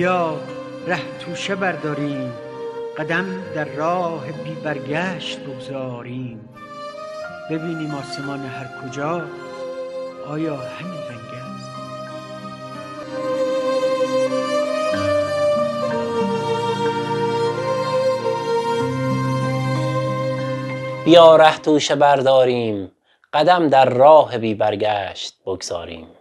بیا ره توشه برداریم قدم در راه بی برگشت بگذاریم. ببینیم آسمان هر کجا آیا همین رنگ است؟ بیا ره توشه برداریم قدم در راه بی برگشت بگذاریم.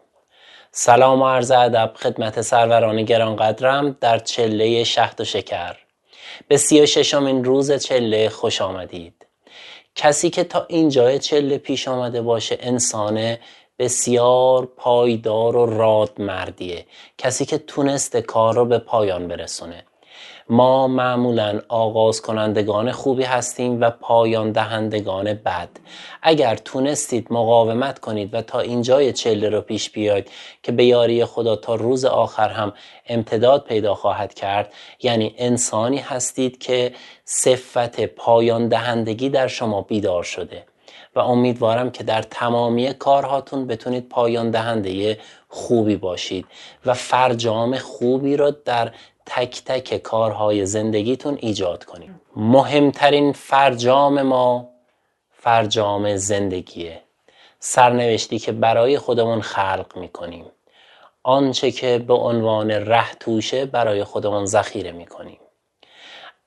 سلام و عرض ادب خدمت سروران گرانقدرم در چله شهد و شکر. به سی و ششمین روز چله خوش آمدید. کسی که تا اینجای چله پیش آمده باشه انسان بسیار پایدار و راد مردیه کسی که تونسته کار رو به پایان برسونه. ما معمولا آغاز کنندگان خوبی هستیم و پایان دهندگان بد. اگر تونستید مقاومت کنید و تا اینجای چله رو پیش بیاید که به یاری خدا تا روز آخر هم امتداد پیدا خواهد کرد یعنی انسانی هستید که صفت پایان دهندگی در شما بیدار شده. و امیدوارم که در تمامی کارهاتون بتونید پایان دهنده خوبی باشید و فرجام خوبی رو در تک تک کارهای زندگیتون ایجاد کنید مهمترین فرجام ما فرجام زندگیه سرنوشتی که برای خودمون خلق می‌کنیم. آنچه که به عنوان ره توشه برای خودمون ذخیره می‌کنیم.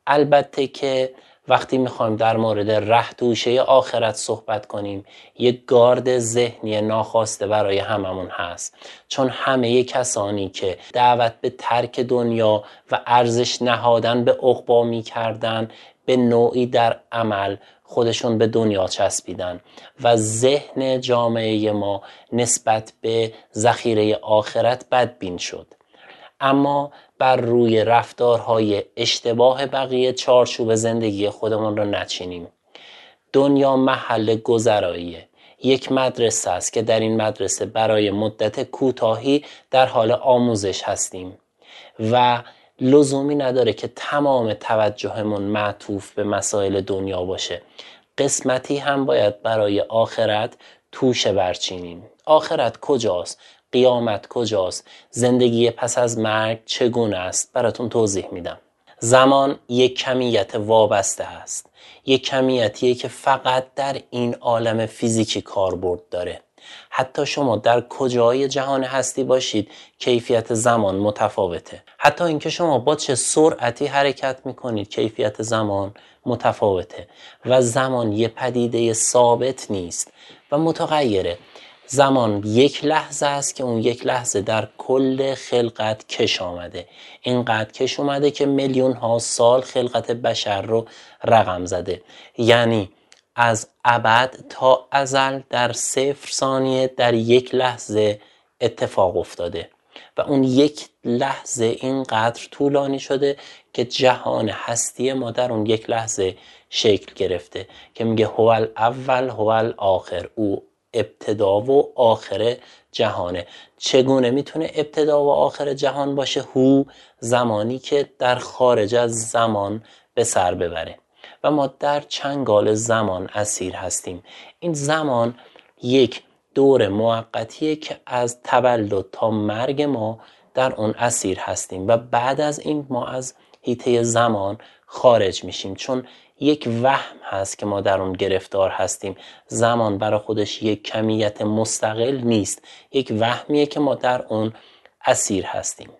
البته که وقتی می‌خوایم در مورد ره دوشه آخرت صحبت کنیم یک گارد ذهنی ناخواسته برای هممون هست. چون همه کسانی که دعوت به ترک دنیا و ارزش نهادن به عقبا می‌کردن به نوعی در عمل خودشون به دنیا چسبیدن. و ذهن جامعه ما نسبت به ذخیره آخرت بدبین شد. اما بر روی رفتارهای اشتباه بقیه چارچوب زندگی خودمون رو نچینیم. دنیا محل گذراییه. یک مدرسه است که در این مدرسه برای مدت کوتاهی در حال آموزش هستیم و لزومی نداره که تمام توجهمون معطوف به مسائل دنیا باشه. قسمتی هم باید برای آخرت توشه برچینیم. آخرت کجاست؟ قیامت کجاست؟ زندگی پس از مرگ چگونه است؟ براتون توضیح میدم. زمان یک کمیت وابسته است. یک کمیتیه که فقط در این عالم فیزیکی کاربرد داره. حتی شما در کجای جهان هستی باشید کیفیت زمان متفاوته. حتی اینکه شما با چه سرعتی حرکت می‌کنید کیفیت زمان متفاوته. و زمان یه پدیده ثابت نیست و متغیره. زمان یک لحظه است که اون یک لحظه در کل خلقت کش آمده. اینقدر کش اومده که میلیون ها سال خلقت بشر رو رقم زده. یعنی از ابد تا ازل در صفر ثانیه در یک لحظه اتفاق افتاده. و اون یک لحظه اینقدر طولانی شده که جهان هستی ما در اون یک لحظه شکل گرفته. که میگه هو اول هو آخر او ابتدا و آخر جهانه. چگونه می‌تونه ابتدا و آخر جهان باشه؟ هو زمانی که در خارج از زمان به سر ببره. و ما در چنگال زمان اسیر هستیم. این زمان یک دور موقتیه که از تولد تا مرگ ما در اون اسیر هستیم. و بعد از این ما از هیته زمان خارج میشیم. چون یک وهم هست که ما در اون گرفتار هستیم. زمان برای خودش یک کمیت مستقل نیست. یک وهمیه که ما در اون اسیر هستیم.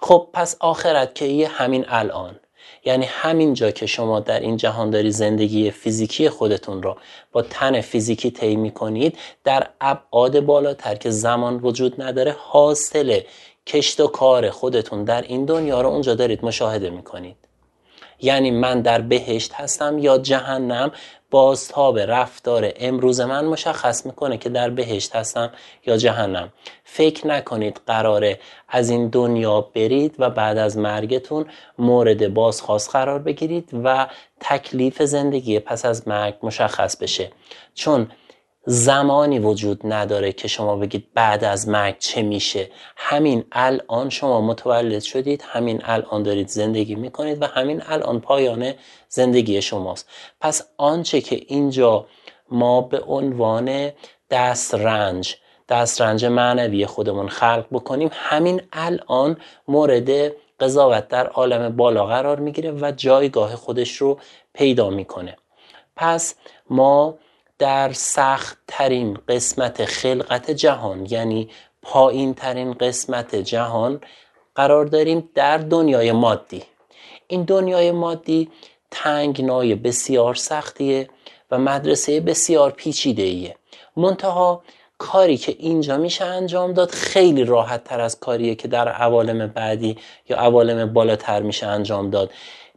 خب پس آخرت که یه همین الان. یعنی همین جا که شما در این جهان داری زندگی فیزیکی خودتون رو با تن فیزیکی طی می‌کنید در ابعاد بالاتر که زمان وجود نداره حاصل کشت و کار خودتون در این دنیا رو اونجا دارید مشاهده می‌کنید. یعنی من در بهشت هستم یا جهنم بازتاب رفتار امروز من مشخص می‌کنه که در بهشت هستم یا جهنم. فکر نکنید قراره از این دنیا برید و بعد از مرگتون مورد بازخواست قرار بگیرید و تکلیف زندگی پس از مرگ مشخص بشه. چون زمانی وجود نداره که شما بگید بعد از مرگ چه میشه. همین الان شما متولد شدید همین الان دارید زندگی می‌کنید و همین الان پایان زندگی شماست. پس آنچه که اینجا ما به عنوان دسترنج دسترنج معنوی خودمون خلق بکنیم همین الان مورد قضاوت در عالم بالا قرار می‌گیره و جایگاه خودش رو پیدا می‌کنه. پس ما در سخت ترین قسمت خلقت جهان یعنی پایین ترین قسمت جهان قرار داریم در دنیای مادی. این دنیای مادی تنگنای بسیار سختیه و مدرسه بسیار پیچیده ایه منتها کاری که اینجا میشه انجام داد خیلی راحت تر از کاریه که در عوالم بعدی یا عوالم بالاتر میشه انجام داد.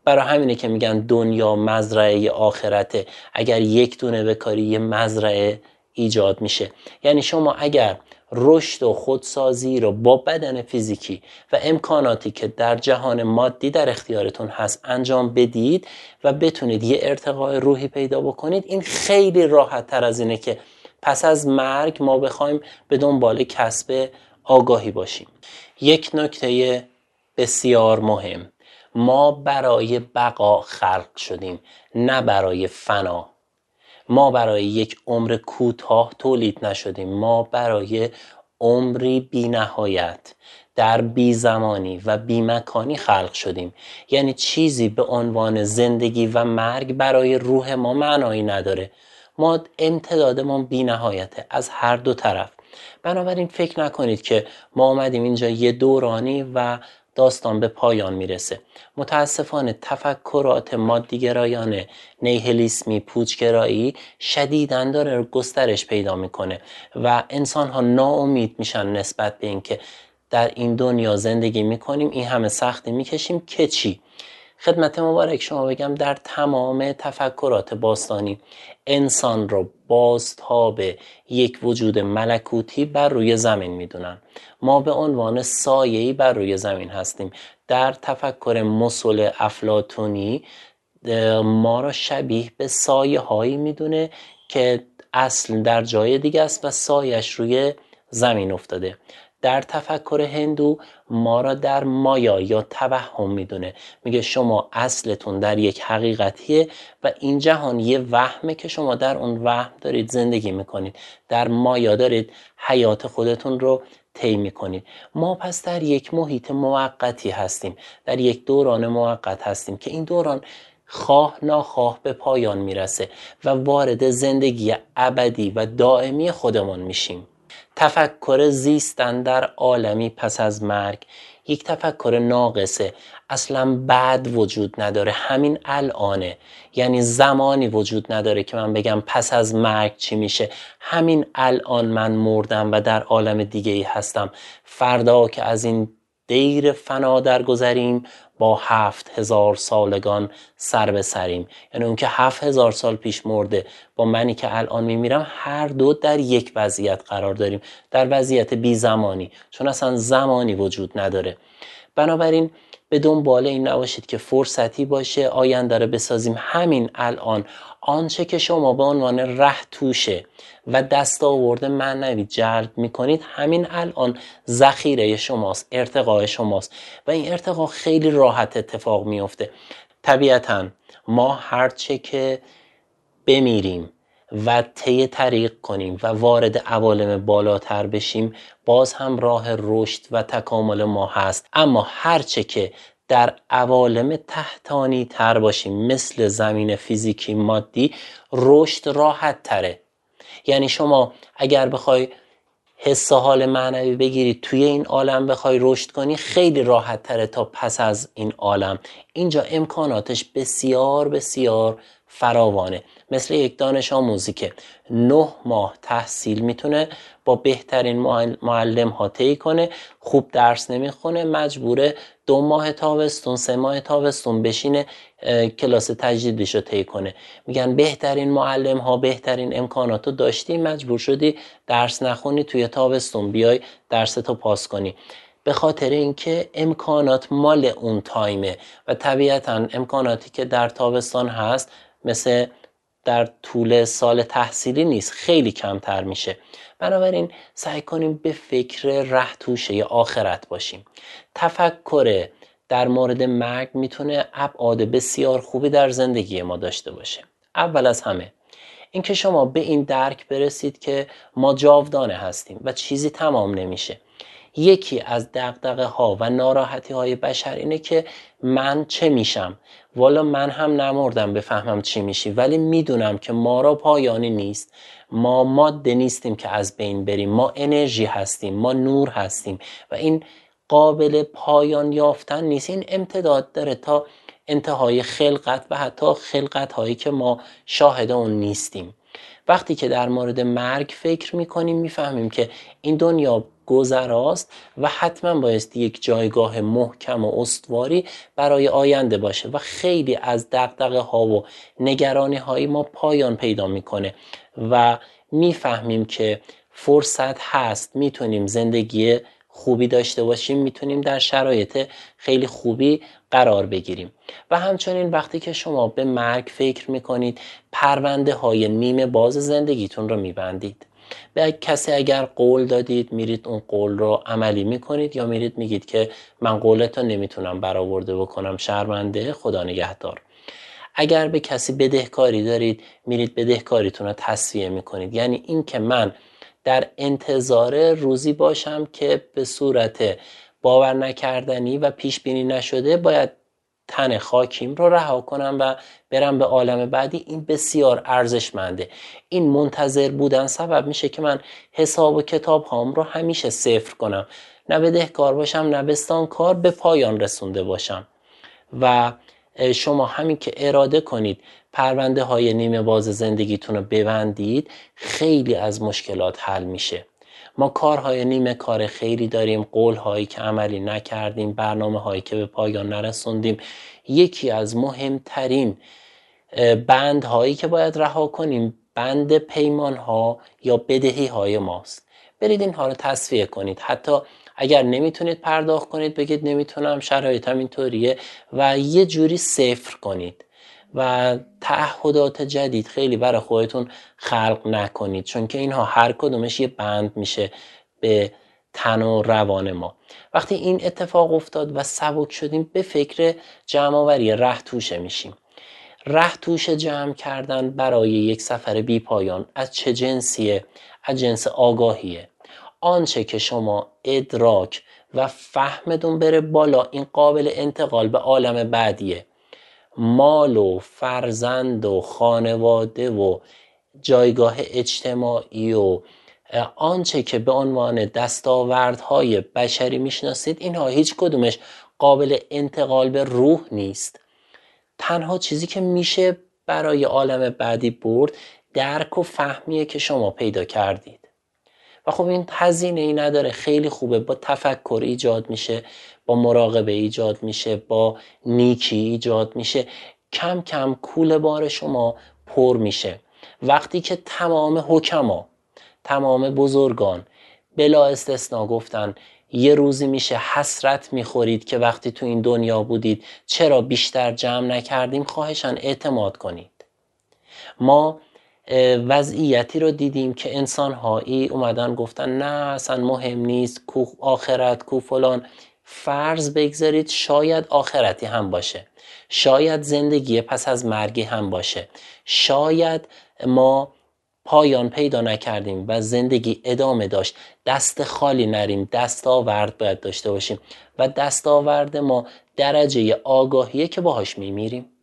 برای همینه که میگن دنیا مزرعه آخرته. اگر یک دونه بکاری یه مزرعه ایجاد میشه. یعنی شما اگر رشد و خودسازی رو با بدن فیزیکی و امکاناتی که در جهان مادی در اختیارتون هست انجام بدید و بتونید یه ارتقاء روحی پیدا بکنید این خیلی راحت تر از اینه که پس از مرگ ما بخوایم به دنبال کسب آگاهی باشیم. یک نکته بسیار مهم. ما برای بقا خلق شدیم نه برای فنا. ما برای یک عمر کوتاه تولید نشدیم ما برای عمری بی نهایت در بی زمانی و بی مکانی خلق شدیم. یعنی چیزی به عنوان زندگی و مرگ برای روح ما معنایی نداره. ما امتدادمون بی نهایته از هر دو طرف. بنابراین فکر نکنید که ما آمدیم اینجا یه دورانی و داستان به پایان می‌رسه. متاسفانه تفکرات مادیگرایان نیهلیسمی پوچگرایی شدیدن داره گسترش پیدا می‌کنه و انسان ها ناامید میشن نسبت به اینکه در این دنیا زندگی می‌کنیم. این همه سختی می‌کشیم که چی؟ خدمت مبارک شما بگم در تمام تفکرات باستانی انسان را بازتاب یک وجود ملکوتی بر روی زمین می‌دونن. ما به عنوان سایه‌ای بر روی زمین هستیم. در تفکر مسل افلاتونی ما را شبیه به سایه هایی می‌دونه که اصل در جای دیگه است و سایش روی زمین افتاده. در تفکر هندو ما را در مایا یا توهم می‌دونه. میگه شما اصلتون در یک حقیقتیه و این جهان یه وهمه که شما در اون وهم دارید زندگی می‌کنید. در مایا دارید حیات خودتون رو طی می‌کنید. ما پس در یک محیط موقتی هستیم. در یک دوران موقت هستیم که این دوران خواه ناخواه به پایان می‌رسه و وارد زندگی ابدی و دائمی خودمان میشیم. تفکر زیستن در عالمی پس از مرگ. یک تفکر ناقصه. اصلا بعد وجود نداره. همین الانه. یعنی زمانی وجود نداره که من بگم پس از مرگ چی میشه. همین الان من مردم و در عالم دیگه ای هستم. فردا که از این دیر فنا درگذریم با هفت هزار سالگان سر به سریم. یعنی اون که هفت هزار سال پیش مرده با منی که الان میمیرم هر دو در یک وضعیت قرار داریم در وضعیت بی زمانی. چون اصلا زمانی وجود نداره. بنابراین به دنبال این نباشید که فرصتی باشه آینده رو بسازیم. همین الان آنچه که شما به عنوان ره توشه و دست آورده معنوی جلب می‌کنید همین الان ذخیره شماست ارتقاء شماست و این ارتقا خیلی راحت اتفاق میفته طبیعتا ما هرچه که بمیریم و طی طریق کنیم و وارد عوالم بالاتر بشیم باز هم راه رشد و تکامل ما هست. اما هرچه که در عوالم تحتانی تر باشیم. مثل زمین فیزیکی مادی رشد راحت تره. یعنی شما اگر بخوای حس حال معنوی بگیری توی این عالم بخوای رشد کنی خیلی راحت تره تا پس از این عالم. اینجا امکاناتش بسیار بسیار فراوانه. مثل یک دانش آموزی که نه ماه تحصیل می‌تونه با بهترین معلم ها طی کنه خوب درس نمی‌خونه مجبوره دو ماه تابستون سه ماه تابستون بشینه کلاس تجدیدش رو طی کنه. میگن بهترین معلم ها بهترین امکانات رو داشتی مجبور شدی درس نخونی توی تابستون بیای درس تو پاس کنی. به خاطر اینکه امکانات مال اون تایمه و طبیعتا امکاناتی که در تابستان هست مثل در طول سال تحصیلی نیست خیلی کمتر میشه. بنابراین سعی کنیم به فکر ره توشه آخرت باشیم. تفکر در مورد مرگ می‌تونه ابعاد بسیار خوبی در زندگی ما داشته باشه. اول از همه اینکه شما به این درک برسید که ما جاودانه هستیم و چیزی تمام نمیشه. یکی از دقدقه ها و ناراحتی های بشر اینه که من چه میشم؟ والا من هم نمردم بفهمم چی میشی ولی می‌دونم که ما را پایانی نیست. ما ماده نیستیم که از بین بریم. ما انرژی هستیم ما نور هستیم و این قابل پایان یافتن نیست. این امتداد داره تا انتهای خلقت و حتی خلقت هایی که ما شاهد اون نیستیم. وقتی که در مورد مرگ فکر می‌کنیم می‌فهمیم که این دنیا گذراست و حتما بایستی یک جایگاه محکم و استواری برای آینده باشه و خیلی از دقدقه ها و نگرانی های ما پایان پیدا می‌کنه و می‌فهمیم که فرصت هست. می‌تونیم زندگی خوبی داشته باشیم می‌تونیم در شرایط خیلی خوبی قرار بگیریم. و همچنین وقتی که شما به مرگ فکر می‌کنید پرونده های نیمه باز زندگیتون رو میبندید. به کسی اگر قول دادید میرید اون قول رو عملی می‌کنید یا میرید میگید که من قولت رو نمی‌تونم برآورده بکنم شرمنده خدا نگهدار. اگر به کسی بدهکاری دارید میرید بدهکاریتون رو تصفیه می‌کنید. یعنی این که من در انتظار روزی باشم که به صورت باور نکردنی و پیش بینی نشده باید تن خاکیم رو رها کنم و برم به عالم بعدی این بسیار ارزشمنده. این منتظر بودن سبب میشه که من حساب و کتاب هام رو همیشه صفر کنم. نه بدهکار باشم نه کار به پایان رسونده باشم. و شما همین که اراده کنید پرونده های نیمه باز زندگیتون رو ببندید خیلی از مشکلات حل میشه. ما کارهای نیمه کار خیری داریم قول هایی که عملی نکردیم برنامه هایی که به پایان نرسوندیم. یکی از مهمترین بند هایی که باید رها کنیم بند پیمان ها یا بدهی های ماست. برید اینها رو تصفیه کنید. حتی اگر نمی‌تونید پرداخت کنید بگید نمی‌تونم شرایطم اینطوریه و یه جوری صفر کنید. و تعهدات جدید خیلی برای خودتون خلق نکنید چون که اینها هر کدومش یه بند میشه به تن و روان ما. وقتی این اتفاق افتاد و سبک شدیم به فکر جمع ره توشه میشیم. ره توشه جمع کردن برای یک سفر بی پایان از چه جنسیه؟ از جنس آگاهیه. آنچه که شما ادراک و فهمتون بره بالا این قابل انتقال به عالم بعدیه. مال و فرزند و خانواده و جایگاه اجتماعی و آنچه که به عنوان دستاوردهای بشری می‌شناسید اینها هیچ کدومش قابل انتقال به روح نیست. تنها چیزی که میشه برای عالم بعدی برد درک و فهمیه که شما پیدا کردید. و خب این هزینه ای نداره. خیلی خوبه. با تفکر ایجاد میشه با مراقبه ایجاد میشه با نیکی ایجاد میشه. کم کم کول بار شما پر میشه. وقتی که تمام حکما تمام بزرگان بلا استثنا گفتن یه روزی میشه حسرت می‌خورید که وقتی تو این دنیا بودید چرا بیشتر جمع نکردیم خواهشان اعتماد کنید. ما وضعیتی رو دیدیم که انسان هایی اومدن گفتن نه اصلا مهم نیست کو آخرت کو فلان. فرض بگذارید شاید آخرتی هم باشه. شاید زندگی پس از مرگی هم باشه. شاید ما پایان پیدا نکردیم و زندگی ادامه داشت. دست خالی نریم دستاورد باید داشته باشیم. و دستاورد ما درجه آگاهیه که باهاش میمیریم.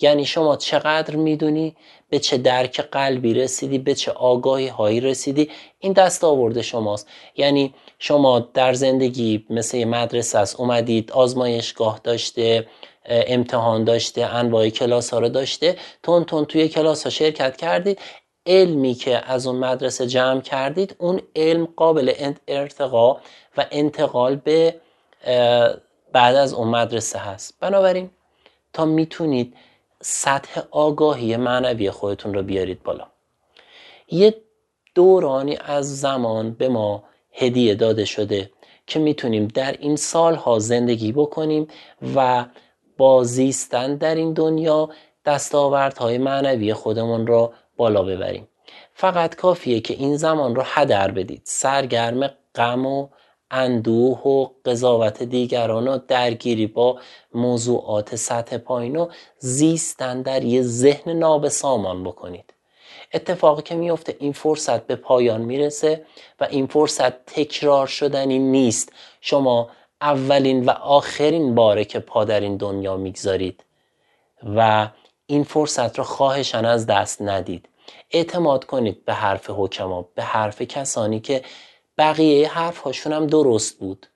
یعنی شما چقدر می‌دونی؟ به چه درک قلبی رسیدی؟ به چه آگاهی هایی رسیدی؟ این دست آورده شماست. یعنی شما در زندگی مثل مدرسه است اومدید آزمایشگاه داشته امتحان داشته انواع کلاس ها رو داشته تون تون توی کلاس ها شرکت کردید. علمی که از اون مدرسه جمع کردید اون علم قابل ارتقا و انتقال به بعد از اون مدرسه هست. بنابراین تا می‌تونید سطح آگاهی معنوی خودتون رو بیارید بالا. یه دورانی از زمان به ما هدیه داده شده که می‌تونیم در این سالها زندگی بکنیم و با زیستن در این دنیا دستاوردهای معنوی خودمون رو بالا ببریم. فقط کافیه که این زمان رو هدر بدید. سرگرم غم و اندوه و قضاوت دیگران و درگیری با موضوعات سطح پایین و زیستن در یه ذهن ناب سامان بکنید. اتفاقی که میفته این فرصت به پایان می‌رسه و این فرصت تکرار شدنی نیست. شما اولین و آخرین باره که پا در این دنیا می‌گذارید و این فرصت رو خواهشن از دست ندید. اعتماد کنید به حرف حکما به حرف کسانی که بقیه حرف هاشون هم درست بود.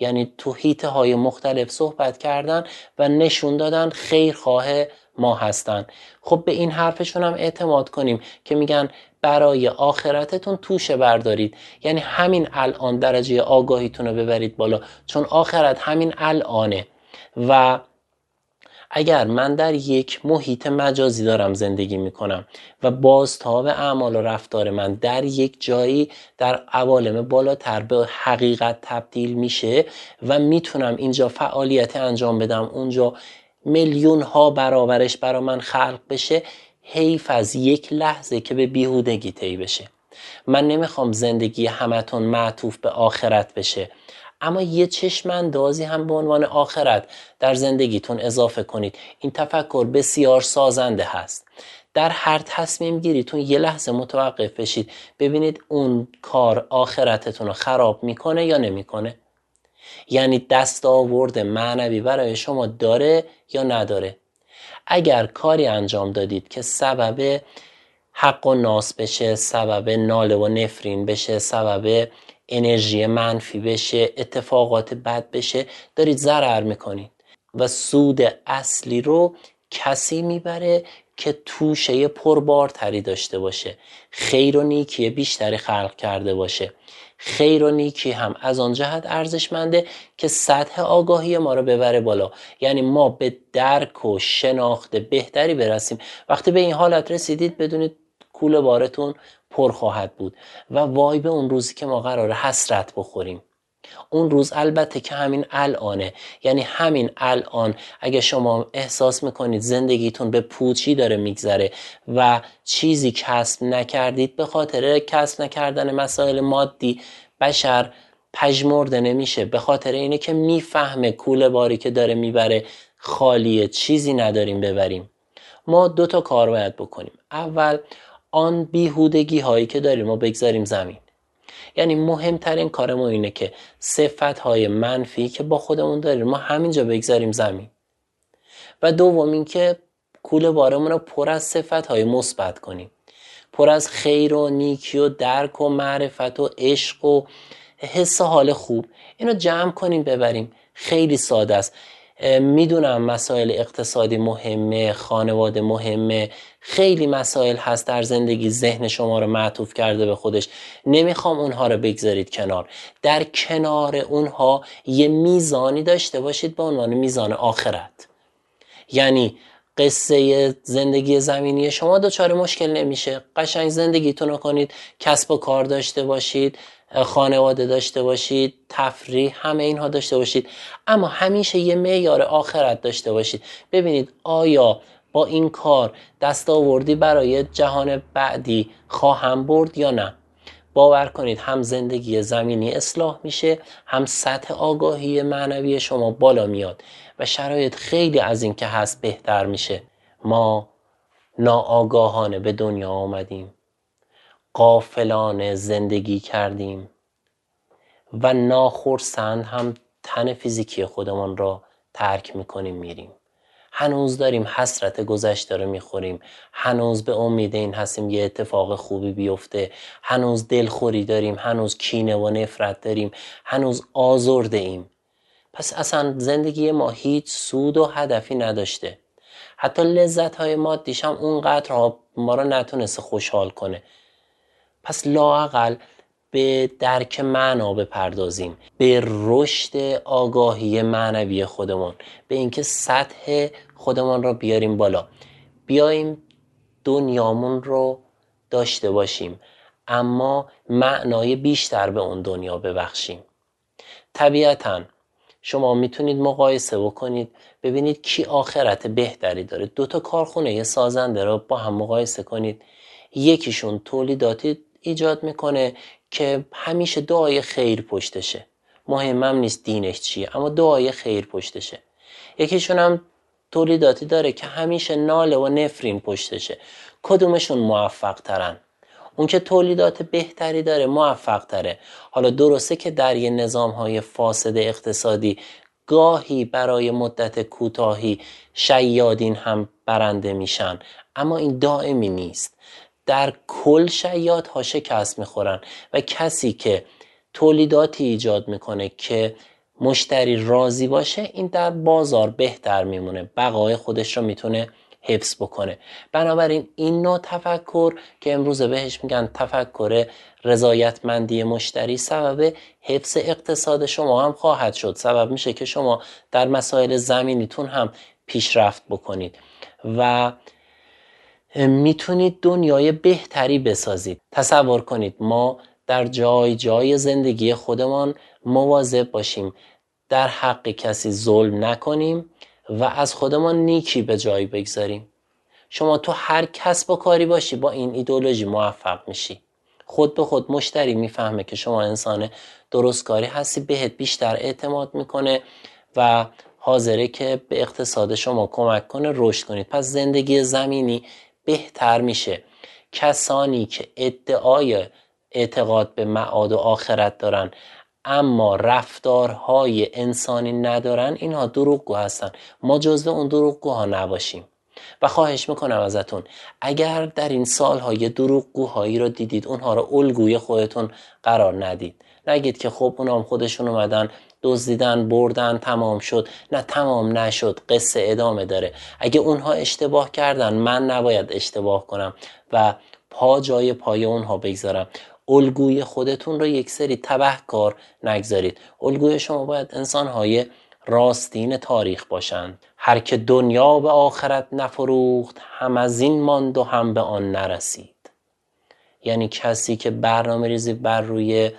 یعنی تو هیته های مختلف صحبت کردن و نشون دادن خیرخواه ما هستن. خب به این حرفشون هم اعتماد کنیم که میگن برای آخرتتون توشه بردارید. یعنی همین الان درجه آگاهیتون رو ببرید بالا. چون آخرت همین الانه. و اگر من در یک محیط مجازی دارم زندگی می‌کنم و بازتاب اعمال و رفتار من در یک جایی در عوالم بالاتر به حقیقت تبدیل میشه و می‌تونم اینجا فعالیت انجام بدم اونجا میلیون ها برابرش برا من خلق بشه حیف از یک لحظه که به بیهودگی طی بشه. من نمی‌خوام زندگی همتون معطوف به آخرت بشه. اما یه چشم اندازی هم به عنوان آخرت در زندگیتون اضافه کنید. این تفکر بسیار سازنده هست. در هر تصمیم گیریتون یه لحظه متوقف بشید. ببینید اون کار آخرتتون رو خراب می‌کنه یا نمی‌کنه. یعنی دست آورد معنوی برای شما داره یا نداره. اگر کاری انجام دادید که سبب حق و ناس بشه سبب ناله و نفرین بشه سبب انرژی منفی بشه اتفاقات بد بشه دارید ضرر می‌کنید. و سود اصلی رو کسی می‌بره که توشه پربارتری داشته باشه. خیر و نیکی بیشتری خلق کرده باشه. خیر و نیکی هم از آن جهت ارزشمنده که سطح آگاهی ما رو ببره بالا. یعنی ما به درک و شناخت بهتری برسیم. وقتی به این حالت رسیدید بدونید کوله بارتون پر خواهد بود و وای به اون روزی که ما قرار حسرت بخوریم. اون روز البته که همین الانه. یعنی همین الان اگه شما احساس می‌کنید زندگیتون به پوچی داره میگذره و چیزی کسب نکردید به خاطر کسب نکردن مسائل مادی بشر پژمرده نمیشه. به خاطر اینه که می‌فهمه کوله باری که داره می‌بره خالیه. چیزی نداریم ببریم. ما دو تا کار باید بکنیم. اول آن بیهودگی هایی که داریم ما بگذاریم زمین. یعنی مهمترین کار ما اینه که صفت های منفی که با خودمون داریم ما همینجا بگذاریم زمین. و دوم اینکه کوله بارمون رو پر از صفت های مثبت کنیم. پر از خیر و نیکی و درک و معرفت و عشق و حس حال خوب. اینو جمع کنیم ببریم. خیلی ساده است. می‌دونم مسائل اقتصادی مهمه خانواده مهمه. خیلی مسائل هست در زندگی ذهن شما رو معطوف کرده به خودش. نمی‌خوام اونها رو بگذارید کنار. در کنار اونها یه میزانی داشته باشید به عنوان میزان آخرت. یعنی قصه زندگی زمینی شما دچار مشکل نمیشه. قشنگ زندگیتون رو کنید کسب و کار داشته باشید. خانواده داشته باشید تفریح همه اینها داشته باشید. اما همیشه یه معیار آخرت داشته باشید. ببینید آیا با این کار دست آوردی برای جهان بعدی خواهم برد یا نه؟ باور کنید هم زندگی زمینی اصلاح میشه هم سطح آگاهی معنوی شما بالا میاد و شرایط خیلی از این که هست بهتر میشه. ما ناآگاهانه به دنیا آمدیم. قافلانه زندگی کردیم و ناخرسند هم تن فیزیکی خودمان را ترک می‌کنیم میریم. هنوز داریم حسرت گذشته رو می‌خوریم. هنوز به امید این هستیم یه اتفاق خوبی بیفته. هنوز دلخوری داریم هنوز کینه و نفرت داریم هنوز آزرده ایم. پس اصلا زندگی ما هیچ سود و هدفی نداشته. حتی لذت های مادیش هم اونقدر ما رو نتونسته خوشحال کنه. پس لاقل به درک معنا بپردازیم. به رشد آگاهی معنوی خودمون. به اینکه سطح خودمان را بیاریم بالا. بیایم دنیامون رو داشته باشیم. اما معنای بیشتر به اون دنیا ببخشیم. طبیعتا شما می‌تونید مقایسه بکنید. ببینید کی آخرت بهتری داره. دو تا کارخونه سازنده رو با هم مقایسه کنید. یکیشون تولیداتی ایجاد می‌کنه که همیشه دعای خیر پشتشه. مهمم نیست دینش چیه اما دعای خیر پشتشه. یکیشون هم تولیداتی داره که همیشه ناله و نفرین پشتشه. کدومشون موفق ترن اون که تولیدات بهتری داره موفق تره حالا درسته که در یه نظام های فاسد اقتصادی گاهی برای مدت کوتاهی شیادین هم برنده میشن اما این دائمی نیست. در کل ها شکست می‌خورن و کسی که تولیداتی ایجاد می‌کنه که مشتری راضی باشه این در بازار بهتر میمونه. بقای خودش رو می‌تونه حفظ بکنه. بنابراین این نوع تفکر که امروز بهش میگن تفکر رضایتمندی مشتری سبب حفظ اقتصاد شما هم خواهد شد. سبب میشه که شما در مسائل زمینیتون هم پیشرفت بکنید. و می‌تونید دنیای بهتری بسازید. تصور کنید ما در جای جای زندگی خودمان مواظب باشیم. در حق کسی ظلم نکنیم و از خودمان نیکی به جای بگذاریم. شما تو هر کسب و کاری باشی با این ایدولوژی موفق میشی. خود به خود مشتری می‌فهمه که شما انسان درستکاری هستی بهت بیشتر اعتماد می‌کنه و حاضره که به اقتصاد شما کمک کنه رشد کنید. پس زندگی زمینی بهتر میشه. کسانی که ادعای اعتقاد به معاد و آخرت دارن اما رفتارهای انسانی ندارن اینها دروغگو هستن. ما جزو اون دروغگوها نباشیم. و خواهش می‌کنم ازتون اگر در این سالهای دروغگوهایی رو دیدید اونها رو الگوی خودتون قرار ندید. نگید که خب اونام خودشون اومدن دزدیدن بردن تمام شد. نه تمام نشد قصه ادامه داره. اگه اونها اشتباه کردن من نباید اشتباه کنم و پا جای پای اونها بگذارم. الگوی خودتون رو یک سری تبه کار نگذارید. الگوی شما باید انسانهای راستین تاریخ باشند. هر که دنیا به آخرت نفروخت هم از این ماند و هم به آن نرسید. یعنی کسی که برنامه ریزی بر روی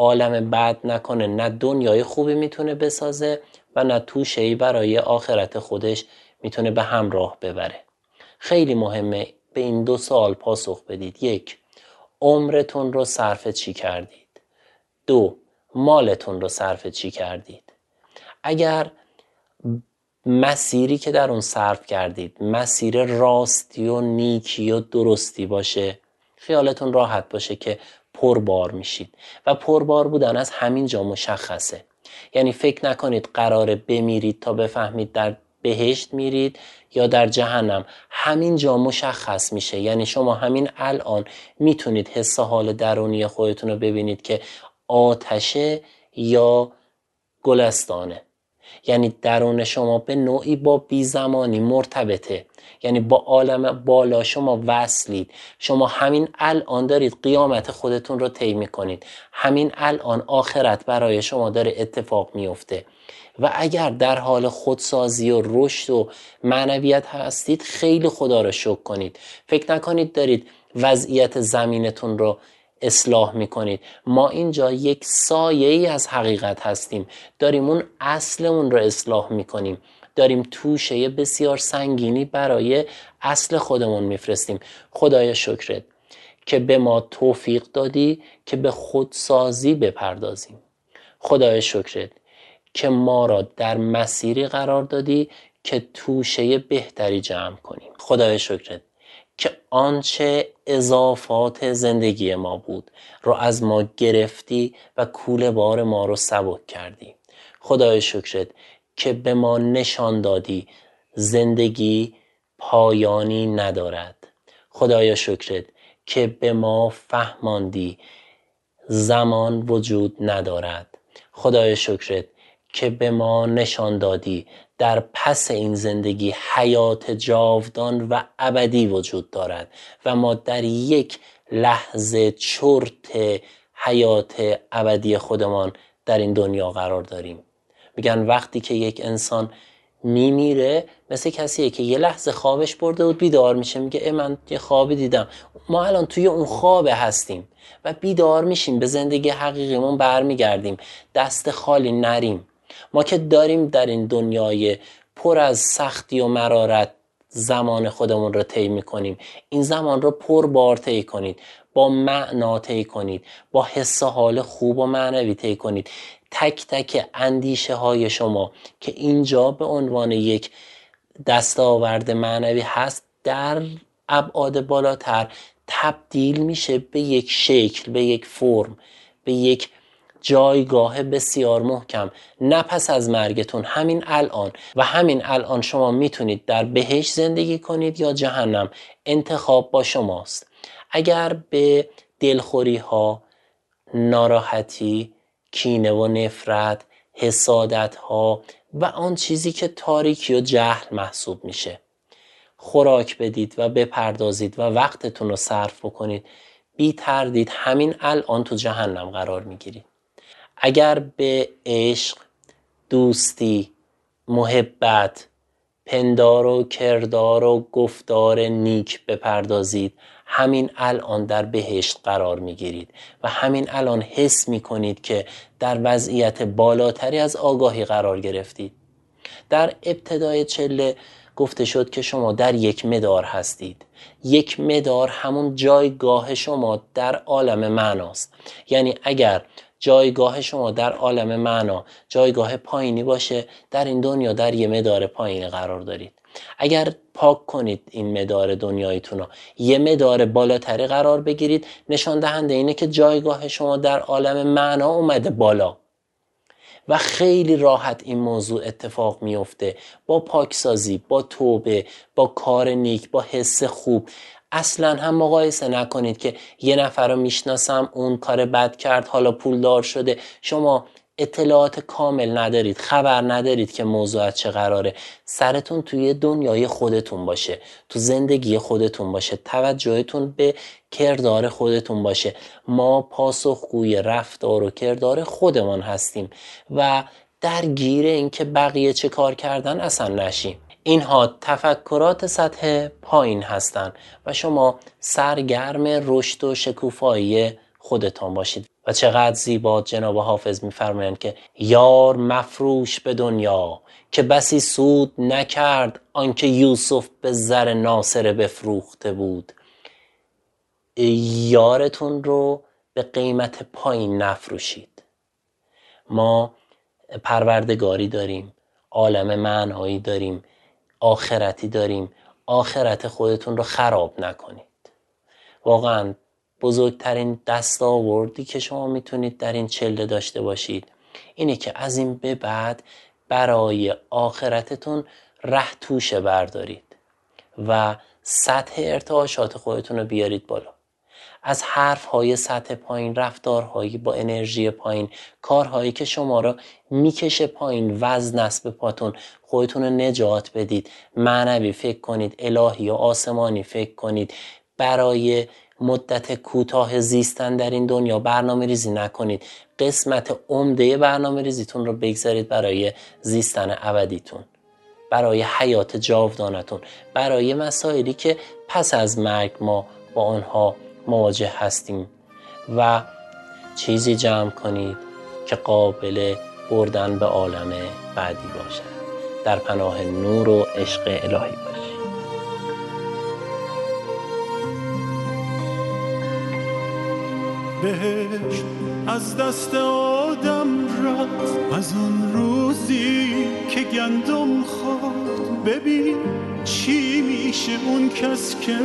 عالم بد نکنه نه دنیای خوبی می‌تونه بسازه و نه توشه برای آخرت خودش می‌تونه به همراه ببره. خیلی مهمه به این دو سال پاسخ بدید. یک عمرتون رو صرف چی کردید؟ دو مالتون رو صرف چی کردید؟ اگر مسیری که در اون صرف کردید مسیر راستی و نیکی و درستی باشه خیالتون راحت باشه که پربار میشید. و پربار بودن از همین جا مشخصه. یعنی فکر نکنید قراره بمیرید تا بفهمید در بهشت میرید یا در جهنم. همین جا مشخص میشه. یعنی شما همین الان می‌تونید حس حال درونی خودتون رو ببینید که آتشه یا گلستانه. یعنی درون شما به نوعی با بیزمانی مرتبطه. یعنی با عالم بالا شما وصلید. شما همین الان دارید قیامت خودتون رو طی می‌کنید. همین الان آخرت برای شما داره اتفاق میفته و اگر در حال خودسازی و رشد و معنویت هستید خیلی خدا رو شکر کنید. فکر نکنید دارید وضعیت زمینتون رو اصلاح می‌کنید. ما اینجا یک سایه ای از حقیقت هستیم. داریم اون اصلمون رو اصلاح می‌کنیم. داریم توشه بسیار سنگینی برای اصل خودمون میفرستیم. خدای شکرت که به ما توفیق دادی که به خودسازی بپردازیم. خدای شکرت که ما را در مسیری قرار دادی که توشه بهتری جمع کنیم. خدای شکرت. که آنچه اضافات زندگی ما بود رو از ما گرفتی و کوله بار ما رو سبک کردی. خدای شکرت که به ما نشان دادی زندگی پایانی ندارد. خدای شکرت که به ما فهماندی زمان وجود ندارد. خدای شکرت که به ما نشان دادی در پس این زندگی حیات جاودان و ابدی وجود دارد و ما در یک لحظه چرت حیات ابدی خودمان در این دنیا قرار داریم. میگن وقتی که یک انسان میمیره مثل کسیه که یه لحظه خوابش برده و بیدار میشه میگه ای من یه خوابی دیدم. ما الان توی اون خواب هستیم و بیدار میشیم به زندگی حقیقیمون برمیگردیم. دست خالی نریم. ما که داریم در این دنیای پر از سختی و مرارت زمان خودمون رو طی می‌کنیم. این زمان رو پر بار طی کنید. با معنا طی کنید. با حس حال خوب و معنوی طی کنید. تک تک اندیشه های شما که اینجا به عنوان یک دستاورد معنوی هست در ابعاد بالاتر تبدیل میشه به یک شکل به یک فرم به یک جایگاه بسیار محکم نه پس از مرگتون. همین الان. و همین الان شما می‌تونید در بهش زندگی کنید یا جهنم. انتخاب با شماست. اگر به دلخوری ها ناراحتی کینه و نفرت حسادت ها و آن چیزی که تاریکی و جهل محسوب میشه خوراک بدید و بپردازید و وقتتون رو صرف بکنید بی تردید همین الان تو جهنم قرار می‌گیرید. اگر به عشق دوستی محبت پندار و کردار و گفتار نیک بپردازید همین الان در بهشت قرار می‌گیرید و همین الان حس می کنید که در وضعیت بالاتری از آگاهی قرار گرفتید. در ابتدای چله گفته شد که شما در یک مدار هستید. یک مدار همون جایگاه شما در عالم معناست. یعنی اگر جایگاه شما در عالم معنا جایگاه پایینی باشه. در این دنیا در یه مدار پایینی قرار دارید. اگر پاک کنید این مدار دنیایتون یه مدار بالاتری قرار بگیرید. نشان دهنده اینه که جایگاه شما در عالم معنا اومده بالا. و خیلی راحت این موضوع اتفاق میفته با پاکسازی با توبه با کار نیک با حس خوب. اصلا هم مقایسه نکنید که یه نفر رو می‌شناسم اون کار بد کرد حالا پولدار شده. شما اطلاعات کامل ندارید خبر ندارید که موضوع چه قراره. سرتون توی دنیای خودتون باشه تو زندگی خودتون باشه توجهتون به کردار خودتون باشه. ما پاسخگوی رفتار و کردار خودمان هستیم و درگیر اینکه بقیه چه کار کردن اصلا نشیم. اینها تفکرات سطح پایین هستند و شما سرگرم رشد و شکوفایی خودتان باشید. و چقدر زیبا جناب حافظ میفرمایند که یار مفروش به دنیا که بسی سود نکرد آنکه یوسف به زر ناصر بفروخته بود. یارتون رو به قیمت پایین نفروشید. ما پروردگاری داریم عالم معنایی داریم. آخرتی داریم. آخرت خودتون رو خراب نکنید. واقعا بزرگترین دستاوردی که شما می‌تونید در این چله داشته باشید اینه که از این به بعد برای آخرتتون ره توشه بردارید و سطح ارتعاشات خودتون رو بیارید بالا. از حرف های سطح پایین رفتارهایی با انرژی پایین کارهایی که شما را می‌کشه پایین وزن است به پاتون. خودتون رو نجات بدید. معنوی فکر کنید الهی و آسمانی فکر کنید. برای مدت کوتاه زیستن در این دنیا برنامه ریزی نکنید. قسمت عمده برنامه ریزیتون رو بگذارید برای زیستن ابدیتون. برای حیات جاودانتون. برای مسائلی که پس از مرگ ما با آنها مواجه هستیم و چیزی جمع کنید که قابل بردن به عالم بعدی باشد. در پناه نور و عشق الهی باشید. بهشت از دست آدم رفت از اون روزی که گندم خورد. ببین چی میشه اون کس که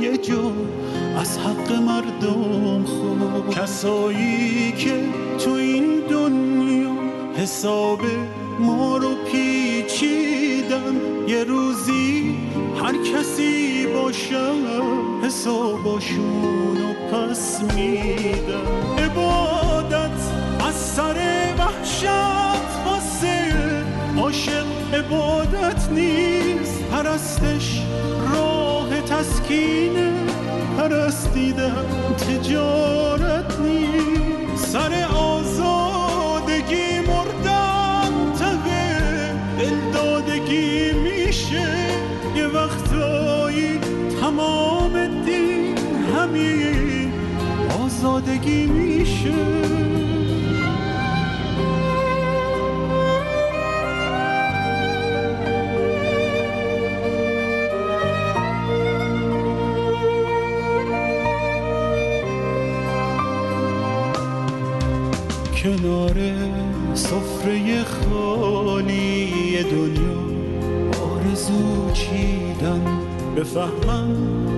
یه جو از حق مردم خود کسایی که تو این دنیا حساب ما رو پیچیدن. یه روزی هر کسی باشه حساباشون رو پس میدن. عبادت از سر وحشت حاصل عاشق عبادت نیست پرستش راه تسکینه. پرستیدن تجارت نیست. سر آزادگی مردن ته دلدادگی میشه. یه وقتایی تمام دین همین آزادگی میشه. بفهمم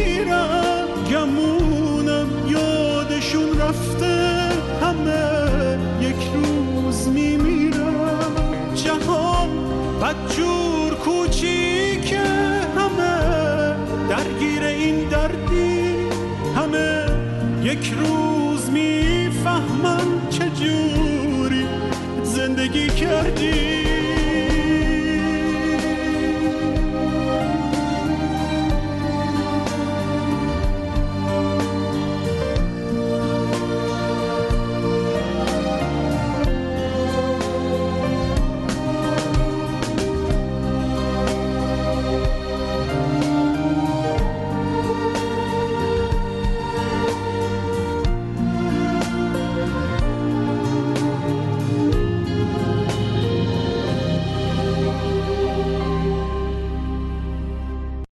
تو می‌گیرن گمونم یادشون رفته همه یک روز میمیرن جهان بدجور کوچیکه همه درگیر این دردی همه یک روز می‌فهمن چجوری زندگی کردی.